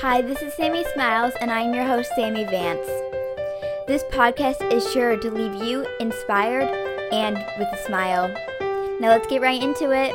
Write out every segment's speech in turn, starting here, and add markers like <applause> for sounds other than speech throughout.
Hi, this is Sammy Smiles, and I'm your host, Sammy Vance. This podcast is sure to leave you inspired and with a smile. Now let's get right into it.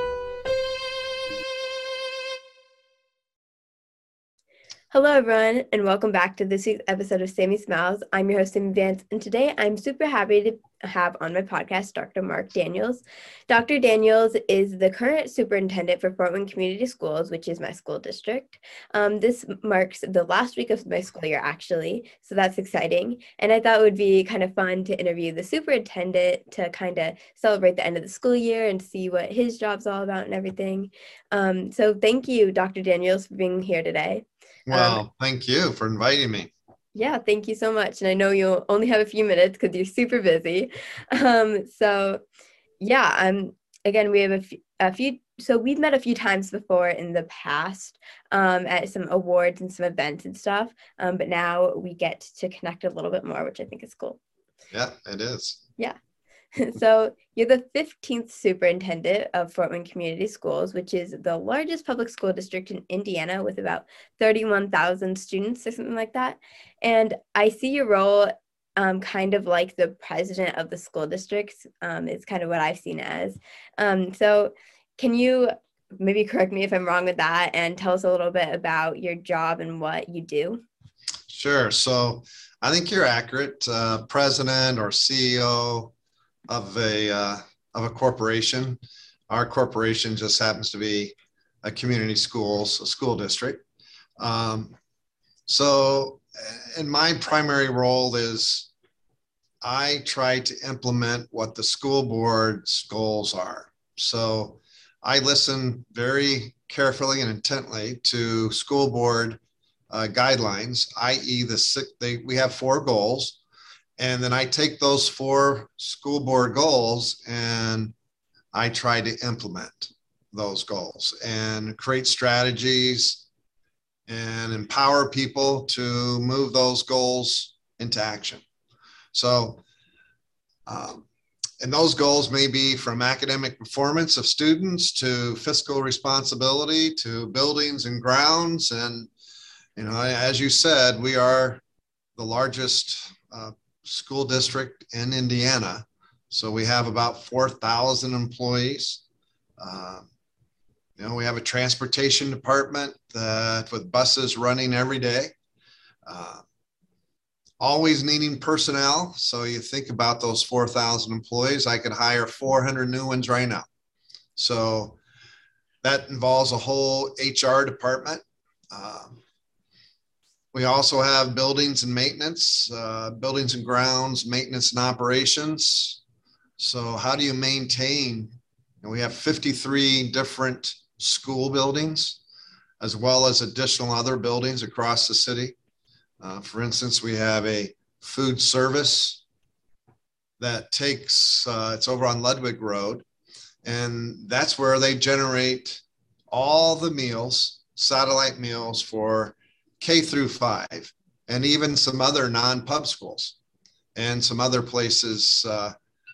Hello, everyone, and welcome back to this week's episode of Sammy Smiles. I'm your host, Sammy Vance, and today I'm super happy to have on my podcast Dr. Mark Daniels. Dr. Daniels is the current superintendent for Fort Wayne Community Schools, which is my school district. Um, this marks the last week of my school year, actually, so that's exciting. And I thought it would be kind of fun to interview the superintendent to kind of celebrate the end of the school year and see what his job's all about and everything. Um, so thank you, Dr. Daniels, for being here today. Well, um, thank you for inviting me. Yeah, thank you so much. And I know you'll only have a few minutes because you're super busy. Um, so, yeah, um, again, we have a, f- a few. So we've met a few times before in the past um, at some awards and some events and stuff. Um, but now we get to connect a little bit more, which I think is cool. Yeah, it is. Yeah. <laughs> so you're the 15th superintendent of Fort Wayne Community Schools, which is the largest public school district in Indiana with about 31,000 students or something like that. And I see your role um, kind of like the president of the school district. um, is kind of what I've seen as. Um, so can you maybe correct me if I'm wrong with that and tell us a little bit about your job and what you do? Sure. So I think you're accurate. Uh, president or CEO of a uh, of a corporation. Our corporation just happens to be a community schools, a school district. Um, so, and my primary role is I try to implement what the school board's goals are. So, I listen very carefully and intently to school board uh, guidelines, i.e., the six, they, we have four goals and then I take those four school board goals and I try to implement those goals and create strategies and empower people to move those goals into action. So, um, and those goals may be from academic performance of students to fiscal responsibility to buildings and grounds. And, you know, as you said, we are the largest uh, school district in Indiana. So we have about 4,000 employees. Uh, you know, we have a transportation department that with buses running every day. Uh, always needing personnel. So you think about those 4,000 employees, I could hire 400 new ones right now. So that involves a whole HR department. Um, we also have buildings and maintenance, uh, buildings and grounds, maintenance and operations. So, how do you maintain? And we have 53 different school buildings, as well as additional other buildings across the city. Uh, for instance, we have a food service that takes, uh, it's over on Ludwig Road, and that's where they generate all the meals, satellite meals for K through five, and even some other non-pub schools, and some other places uh,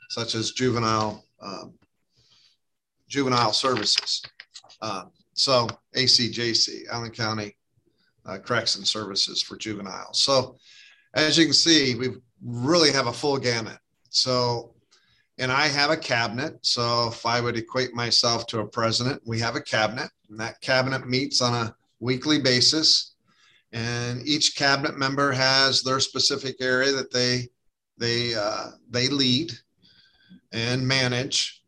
such as juvenile um, juvenile services. Uh, so ACJC, Allen County uh, Correction Services for juveniles. So as you can see, we really have a full gamut. So, and I have a cabinet. So if I would equate myself to a president, we have a cabinet, and that cabinet meets on a weekly basis and each cabinet member has their specific area that they they uh, they lead and manage.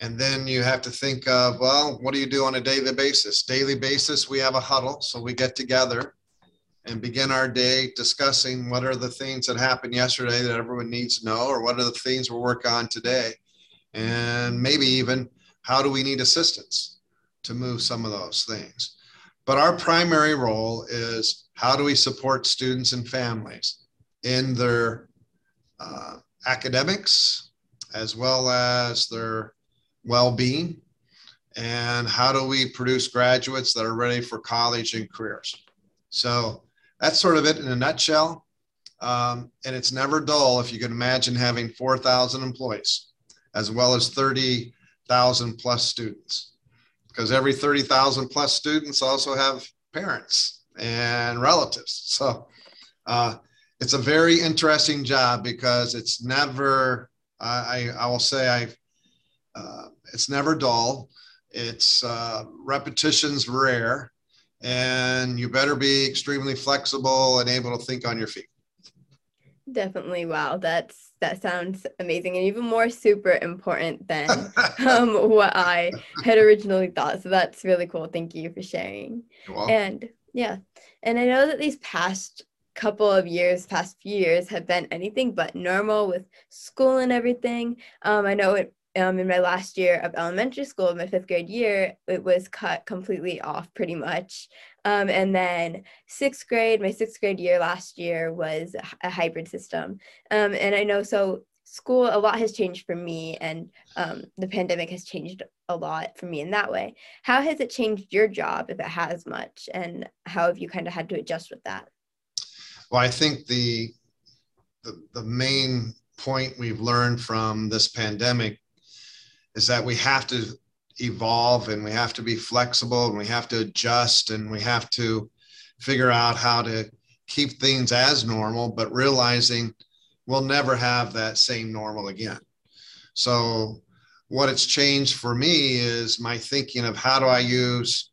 And then you have to think of well what do you do on a daily basis? Daily basis we have a huddle so we get together and begin our day discussing what are the things that happened yesterday that everyone needs to know or what are the things we're working on today? And maybe even how do we need assistance to move some of those things but our primary role is how do we support students and families in their uh, academics as well as their well being? And how do we produce graduates that are ready for college and careers? So that's sort of it in a nutshell. Um, and it's never dull if you can imagine having 4,000 employees as well as 30,000 plus students because every 30,000 plus students also have parents and relatives. So uh, it's a very interesting job because it's never, I, I will say, I, uh, it's never dull. It's uh, repetitions rare, and you better be extremely flexible and able to think on your feet. Definitely. Wow. That's that sounds amazing and even more super important than <laughs> um, what I had originally thought. So that's really cool. Thank you for sharing. And yeah, and I know that these past couple of years, past few years, have been anything but normal with school and everything. Um, I know it um, in my last year of elementary school, my fifth grade year, it was cut completely off pretty much. Um, and then sixth grade, my sixth grade year last year was a hybrid system. Um, and I know so school, a lot has changed for me, and um, the pandemic has changed a lot for me in that way. How has it changed your job, if it has much, and how have you kind of had to adjust with that? Well, I think the the, the main point we've learned from this pandemic is that we have to evolve and we have to be flexible and we have to adjust and we have to figure out how to keep things as normal, but realizing we'll never have that same normal again. So, what it's changed for me is my thinking of how do I use,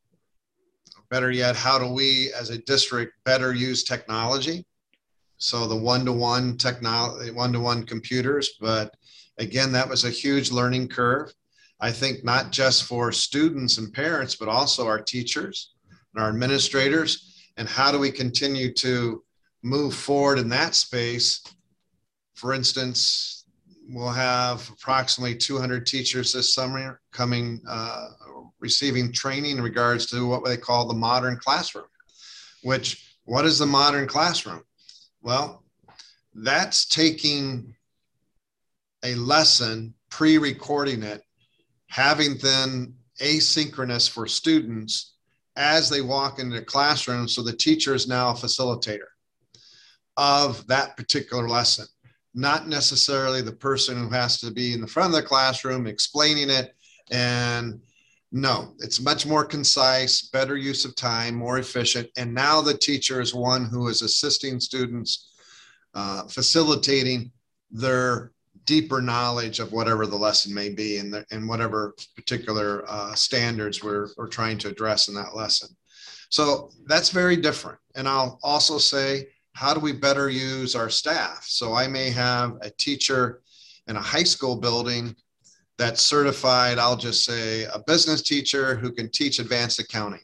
better yet, how do we as a district better use technology? So, the one to one technology, one to one computers, but again, that was a huge learning curve. I think not just for students and parents, but also our teachers and our administrators. And how do we continue to move forward in that space? For instance, we'll have approximately 200 teachers this summer coming, uh, receiving training in regards to what they call the modern classroom, which, what is the modern classroom? Well, that's taking a lesson, pre recording it, having then asynchronous for students as they walk into the classroom. So the teacher is now a facilitator of that particular lesson, not necessarily the person who has to be in the front of the classroom explaining it. And no, it's much more concise, better use of time, more efficient. And now the teacher is one who is assisting students, uh, facilitating their deeper knowledge of whatever the lesson may be and, the, and whatever particular uh, standards we're, we're trying to address in that lesson. So that's very different. And I'll also say, how do we better use our staff? So I may have a teacher in a high school building that's certified, I'll just say a business teacher who can teach advanced accounting.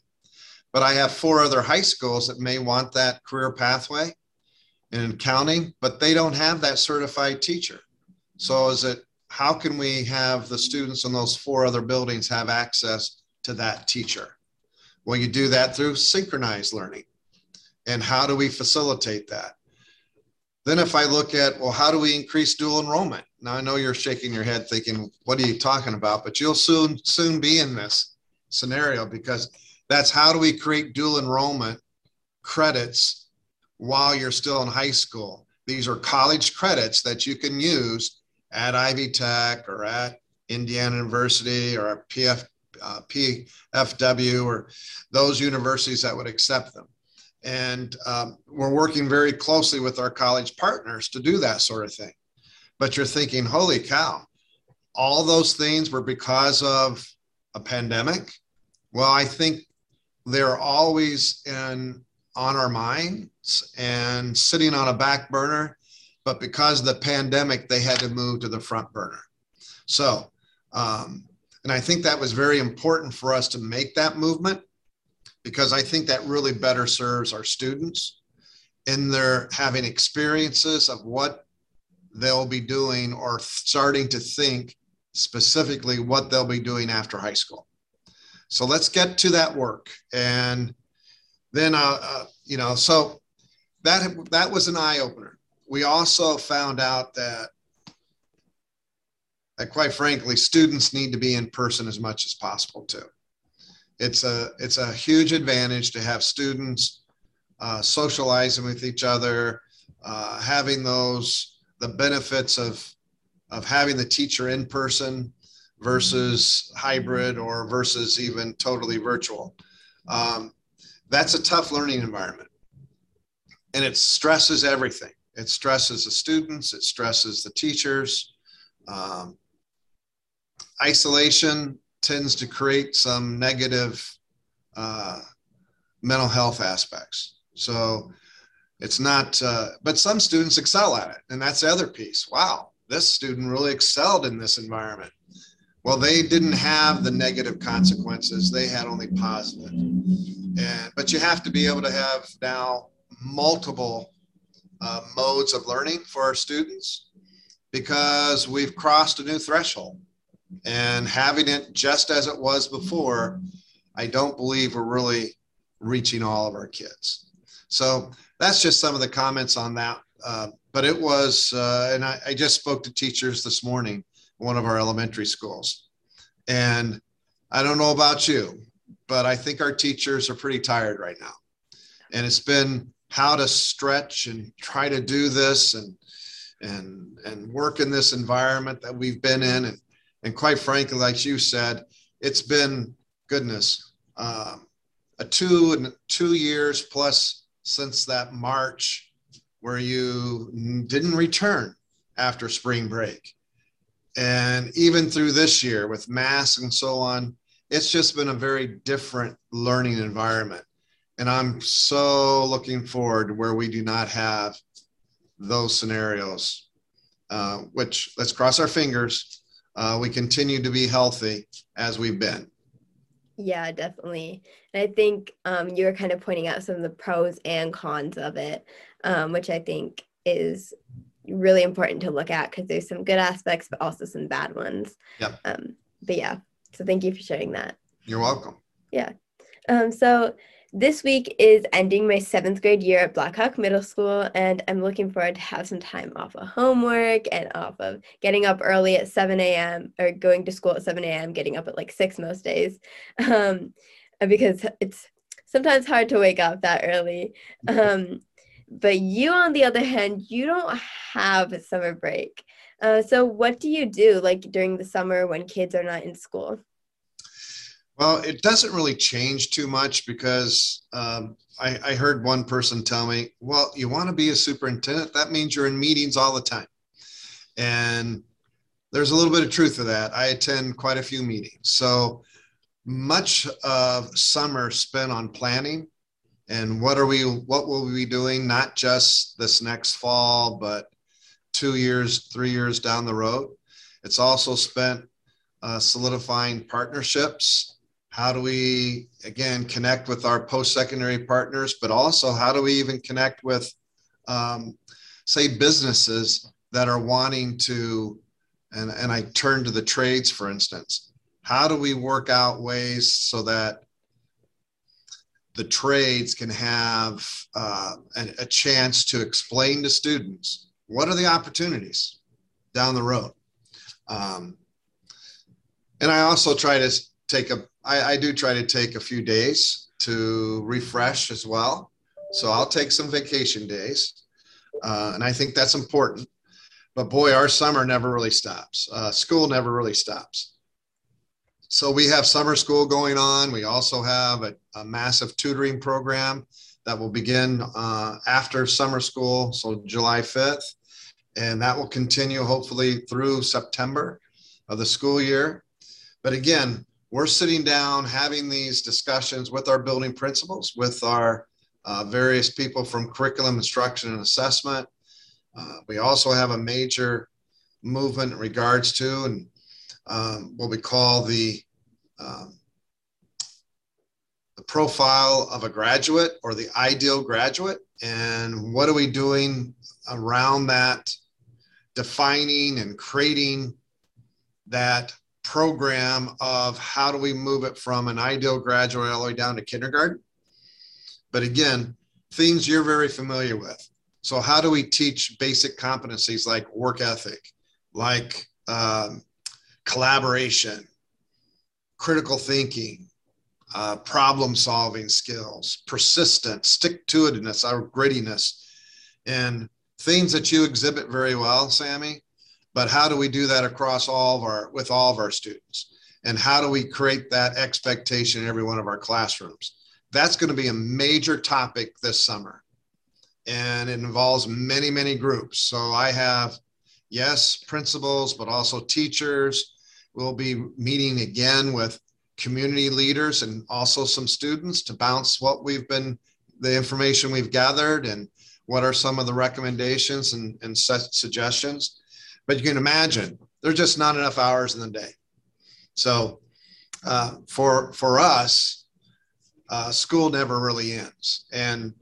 But I have four other high schools that may want that career pathway in accounting, but they don't have that certified teacher. So is it how can we have the students in those four other buildings have access to that teacher? Well, you do that through synchronized learning. And how do we facilitate that? Then if I look at, well, how do we increase dual enrollment? Now I know you're shaking your head thinking, what are you talking about? But you'll soon soon be in this scenario because that's how do we create dual enrollment credits while you're still in high school? These are college credits that you can use at Ivy Tech or at Indiana University or PF, uh, PFW or those universities that would accept them. And um, we're working very closely with our college partners to do that sort of thing. But you're thinking, holy cow, all those things were because of a pandemic? Well, I think they're always in on our minds and sitting on a back burner but because of the pandemic, they had to move to the front burner. So, um, and I think that was very important for us to make that movement because I think that really better serves our students in their having experiences of what they'll be doing or starting to think specifically what they'll be doing after high school. So let's get to that work. And then, uh, uh, you know, so that, that was an eye opener we also found out that, that quite frankly, students need to be in person as much as possible too. It's a, it's a huge advantage to have students uh, socializing with each other, uh, having those, the benefits of, of having the teacher in person versus hybrid or versus even totally virtual. Um, that's a tough learning environment. And it stresses everything. It stresses the students, it stresses the teachers. Um, isolation tends to create some negative uh, mental health aspects. So it's not, uh, but some students excel at it. And that's the other piece. Wow, this student really excelled in this environment. Well, they didn't have the negative consequences, they had only positive. And, but you have to be able to have now multiple uh, modes of learning for our students because we've crossed a new threshold. And having it just as it was before, I don't believe we're really reaching all of our kids. So that's just some of the comments on that. Uh, but it was, uh, and I, I, just spoke to teachers this morning, one of our elementary schools. And I don't know about you, but I think our teachers are pretty tired right now. And it's been how to stretch and try to do this and and and work in this environment that we've been in. And and quite frankly like you said it's been goodness um, a two and two years plus since that march where you didn't return after spring break. And even through this year with masks and so on it's just been a very different learning environment and I'm so looking forward to where we do not have those scenarios, uh, which let's cross our fingers. Uh, we continue to be healthy as we've been. Yeah, definitely. And I think um, you were kind of pointing out some of the pros and cons of it, um, which I think is really important to look at because there's some good aspects, but also some bad ones. Yep. Um, but yeah, so thank you for sharing that. You're welcome. Yeah. Um, so this week is ending my seventh grade year at Blackhawk Middle School, and I'm looking forward to have some time off of homework and off of getting up early at 7 a.m. or going to school at 7 a.m., getting up at like 6 most days, <laughs> um, because it's sometimes hard to wake up that early. Um, but you, on the other hand, you don't have a summer break. Uh, so, what do you do like during the summer when kids are not in school? Well, it doesn't really change too much because um, I, I, heard one person tell me, well, you want to be a superintendent? That means you're in meetings all the time. And there's a little bit of truth to that. I attend quite a few meetings. So much of summer spent on planning and what are we, what will we be doing, not just this next fall, but two years, three years down the road. It's also spent uh, solidifying partnerships how do we again connect with our post-secondary partners but also how do we even connect with um, say businesses that are wanting to and, and i turn to the trades for instance. How do we work out ways so that the trades can have uh, a, a chance to explain to students what are the opportunities down the road? Um, and i also try to take a I, I do try to take a few days to refresh as well. So I'll take some vacation days. Uh, and I think that's important. But boy, our summer never really stops. Uh, school never really stops. So we have summer school going on. We also have a, a massive tutoring program that will begin uh, after summer school, so July 5th. And that will continue hopefully through September of the school year. But again, we're sitting down having these discussions with our building principals, with our uh, various people from curriculum instruction and assessment. Uh, we also have a major movement in regards to and um, what we call the um, the profile of a graduate or the ideal graduate and what are we doing around that defining and creating that program of how do we move it from an ideal graduate all the way down to kindergarten. But again, things you're very familiar with. So, how do we teach basic competencies like work ethic, like um, collaboration, critical thinking, uh, problem solving skills, persistence, stick to itiveness, our grittiness, and things that you exhibit very well, Sammy, but how do we do that across all of our with all of our students and how do we create that expectation in every one of our classrooms that's going to be a major topic this summer. And it involves many, many groups. So I have, yes, principals, but also teachers. We'll be meeting again with community leaders and also some students to bounce what we've been, the information we've gathered and what are some of the recommendations and, and suggestions. But you can imagine there's just not enough hours in the day. So uh, for for us, uh, school never really ends. And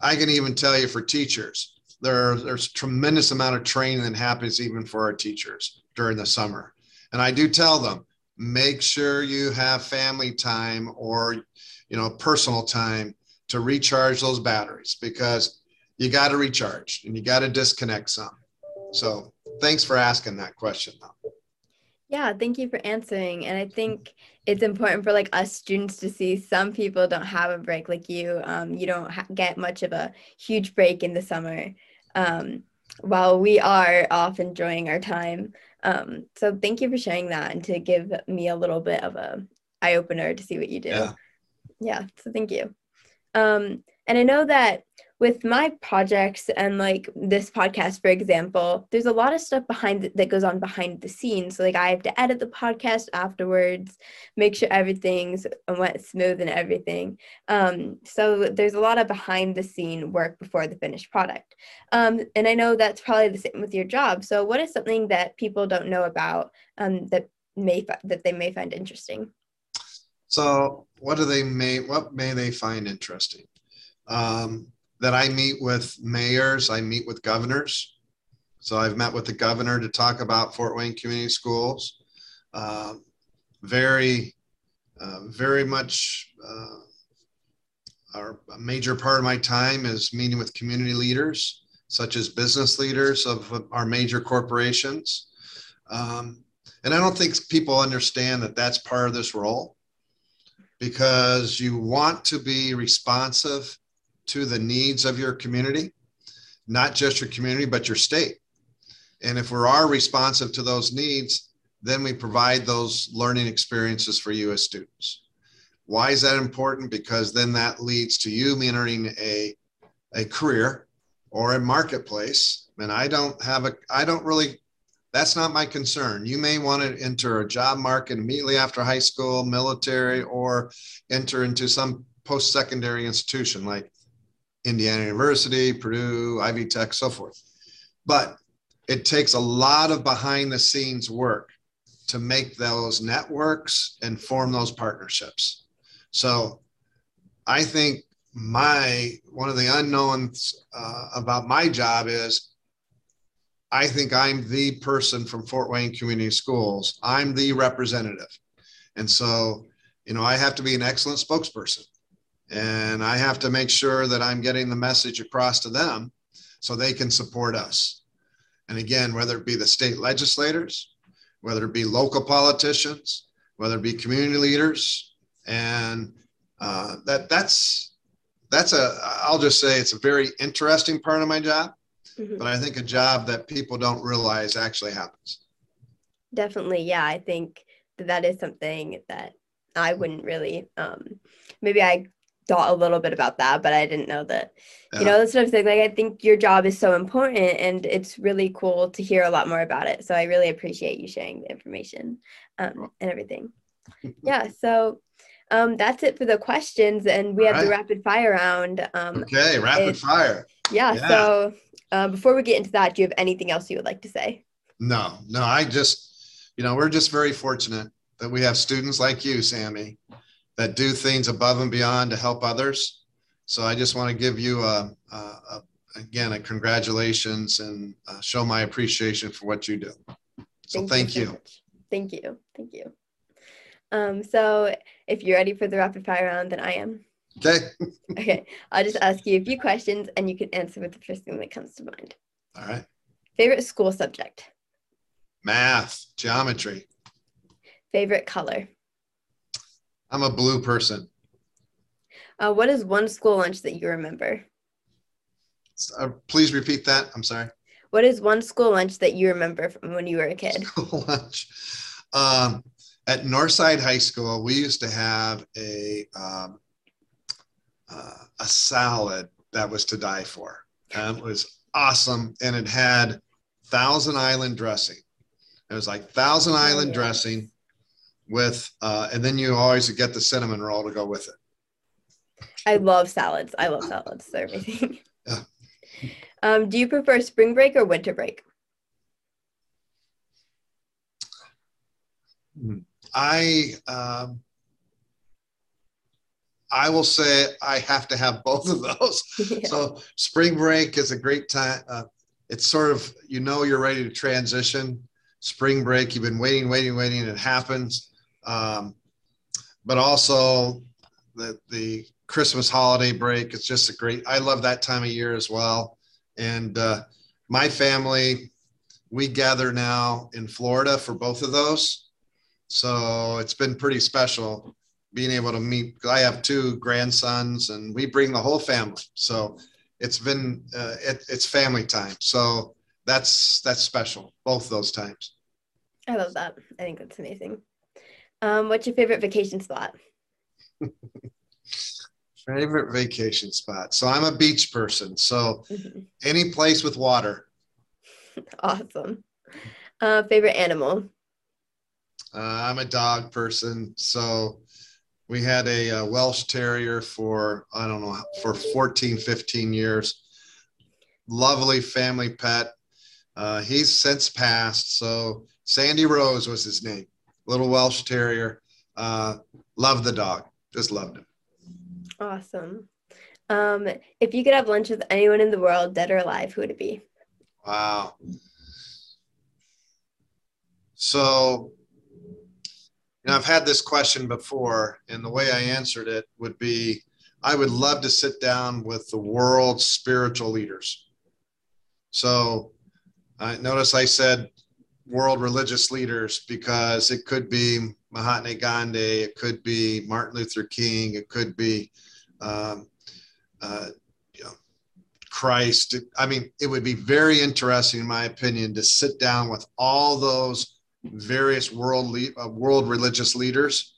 I can even tell you for teachers, there, there's tremendous amount of training that happens even for our teachers during the summer. And I do tell them, make sure you have family time or you know personal time to recharge those batteries because you got to recharge and you got to disconnect some. So thanks for asking that question though. Yeah, thank you for answering. And I think it's important for like us students to see some people don't have a break like you. Um, you don't ha- get much of a huge break in the summer, um, while we are off enjoying our time. Um, so thank you for sharing that and to give me a little bit of a eye opener to see what you do. Yeah. yeah so thank you. And I know that with my projects and like this podcast for example there's a lot of stuff behind that goes on behind the scenes. So like i have to edit the podcast afterwards make sure everything's went smooth and everything. Um, so there's a lot of behind the scene work before the finished product. Um, and i know that's probably the same with your job. So what is something that people don't know about um, that may that they may find interesting? So what do they may what may they find interesting um, that I meet with mayors, I meet with governors. So I've met with the governor to talk about Fort Wayne Community Schools. Uh, very, uh, very much uh, our, a major part of my time is meeting with community leaders, such as business leaders of our major corporations. Um, and I don't think people understand that that's part of this role because you want to be responsive to the needs of your community, not just your community, but your state. And if we are responsive to those needs, then we provide those learning experiences for you as students. Why is that important? Because then that leads to you entering a, a career or a marketplace. And I don't have a, I don't really, that's not my concern. You may want to enter a job market immediately after high school, military, or enter into some post secondary institution like Indiana University, Purdue, Ivy Tech, so forth. But it takes a lot of behind the scenes work to make those networks and form those partnerships. So I think my one of the unknowns uh, about my job is I think I'm the person from Fort Wayne Community Schools. I'm the representative. And so, you know, I have to be an excellent spokesperson and I have to make sure that I'm getting the message across to them so they can support us. And again, whether it be the state legislators, whether it be local politicians, whether it be community leaders, and uh, that that's that's a I'll just say it's a very interesting part of my job, mm-hmm. but I think a job that people don't realize actually happens. Definitely, yeah. I think that that is something that I wouldn't really. Um, maybe I thought a little bit about that, but I didn't know that, you know, that's what I'm saying. Like, I think your job is so important and it's really cool to hear a lot more about it. So I really appreciate you sharing the information um, and everything. yeah. So um, that's it for the questions. And we have right. the rapid fire round. Um, okay. Rapid fire. Yeah, yeah. So uh, before we get into that, do you have anything else you would like to say? No, no. I just, you know, we're just very fortunate that we have students like you, Sammy, that do things above and beyond to help others. So I just want to give you a, a, a again a congratulations and uh, show my appreciation for what you do. So thank, thank you. you. thank you. Thank you. Um, so if you're ready for the rapid fire round, then I am. Okay. <laughs> okay. I'll just ask you a few questions and you can answer with the first thing that comes to mind. All right. Favorite school subject? Math, geometry. Favorite color? I'm a blue person. Uh, what is one school lunch that you remember? Uh, please repeat that. I'm sorry. What is one school lunch that you remember from when you were a kid? <laughs> School lunch. Um, at Northside High School, we used to have a um, uh, a salad that was to die for. And it was awesome. And it had Thousand Island dressing. It was like Thousand Island dressing with, uh, and then you always get the cinnamon roll to go with it. I love salads. I love salads. They're amazing. <laughs> Yeah. Um, do you prefer spring break or winter break? I um, I will say I have to have both of those. <laughs> Yeah. So spring break is a great time. Uh, it's sort of you know you're ready to transition. Spring break, you've been waiting, waiting, waiting. It happens, um, but also the the Christmas holiday break. It's just a great. I love that time of year as well. And uh, my family, we gather now in Florida for both of those. So it's been pretty special being able to meet. I have two grandsons, and we bring the whole family. So it's been uh, it, it's family time. So that's that's special. Both those times. I love that. I think that's amazing. Um, what's your favorite vacation spot? <laughs> Favorite vacation spot. So I'm a beach person. So Mhm. any place with water. <laughs> Awesome. Uh, favorite animal? Uh, I'm a dog person. So we had a, uh Welsh Terrier for, I don't know, for 14, 15 years. Lovely family pet. Uh, he's since passed. So Sandy Rose was his name. Little Welsh Terrier. Uh, loved the dog. Just loved him. Awesome. Um, if you could have lunch with anyone in the world, dead or alive, who would it be? Wow. So, you know, I've had this question before, and the way I answered it would be I would love to sit down with the world's spiritual leaders. So, I notice I said world religious leaders because it could be Mahatma Gandhi, it could be Martin Luther King, it could be, um, uh, you know, Christ. I mean, it would be very interesting, in my opinion, to sit down with all those various world le- uh, world religious leaders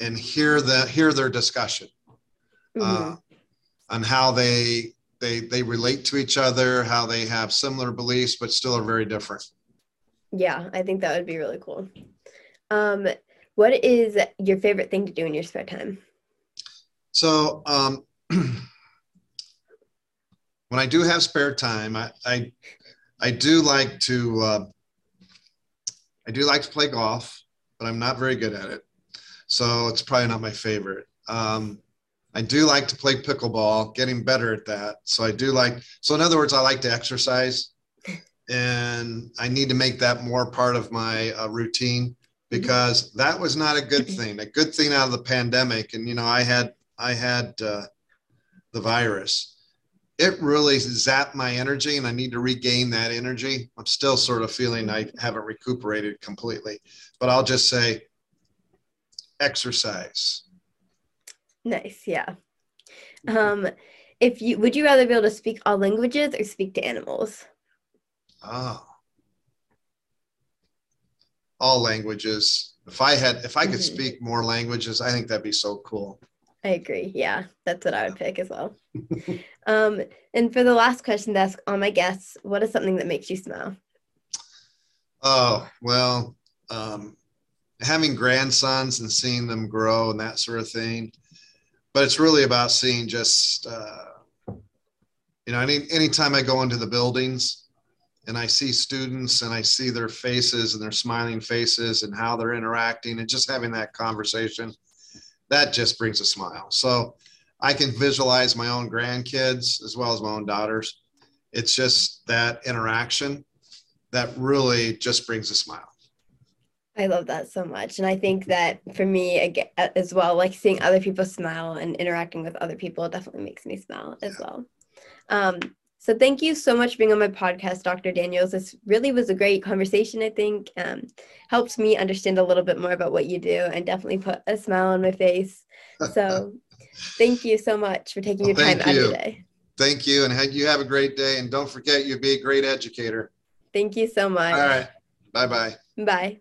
and hear the hear their discussion Mhm. uh, on how they they they relate to each other, how they have similar beliefs but still are very different. Yeah, I think that would be really cool. Um, what is your favorite thing to do in your spare time? So um, <clears throat> when I do have spare time, I I, I do like to uh, I do like to play golf, but I'm not very good at it. So it's probably not my favorite. Um, I do like to play pickleball, getting better at that. So I do like. So in other words, I like to exercise, and I need to make that more part of my uh, routine because that was not a good thing. A good thing out of the pandemic, and you know, I had I had uh, the virus. It really zapped my energy, and I need to regain that energy. I'm still sort of feeling I haven't recuperated completely, but I'll just say exercise. Nice, yeah. Um, if you would you rather be able to speak all languages or speak to animals? Oh. All languages. If I had, if I could Mhm. speak more languages, I think that'd be so cool. I agree. Yeah, that's what I would pick as well. <laughs> um, and for the last question to ask all my guests, what is something that makes you smile? Oh, well, um, having grandsons and seeing them grow and that sort of thing. But it's really about seeing just, uh, you know, any anytime I go into the buildings and I see students and I see their faces and their smiling faces and how they're interacting and just having that conversation, that just brings a smile. So I can visualize my own grandkids as well as my own daughters. It's just that interaction that really just brings a smile. I love that so much. And I think that for me as well, like seeing other people smile and interacting with other people definitely makes me smile as well. Um, so thank you so much for being on my podcast, Dr. Daniels. This really was a great conversation, I think. Um, helped me understand a little bit more about what you do and definitely put a smile on my face. So <laughs> thank you so much for taking your time thank out you. today. Thank you, and you have a great day. And don't forget, you be a great educator. Thank you so much. All right. Bye bye. Bye.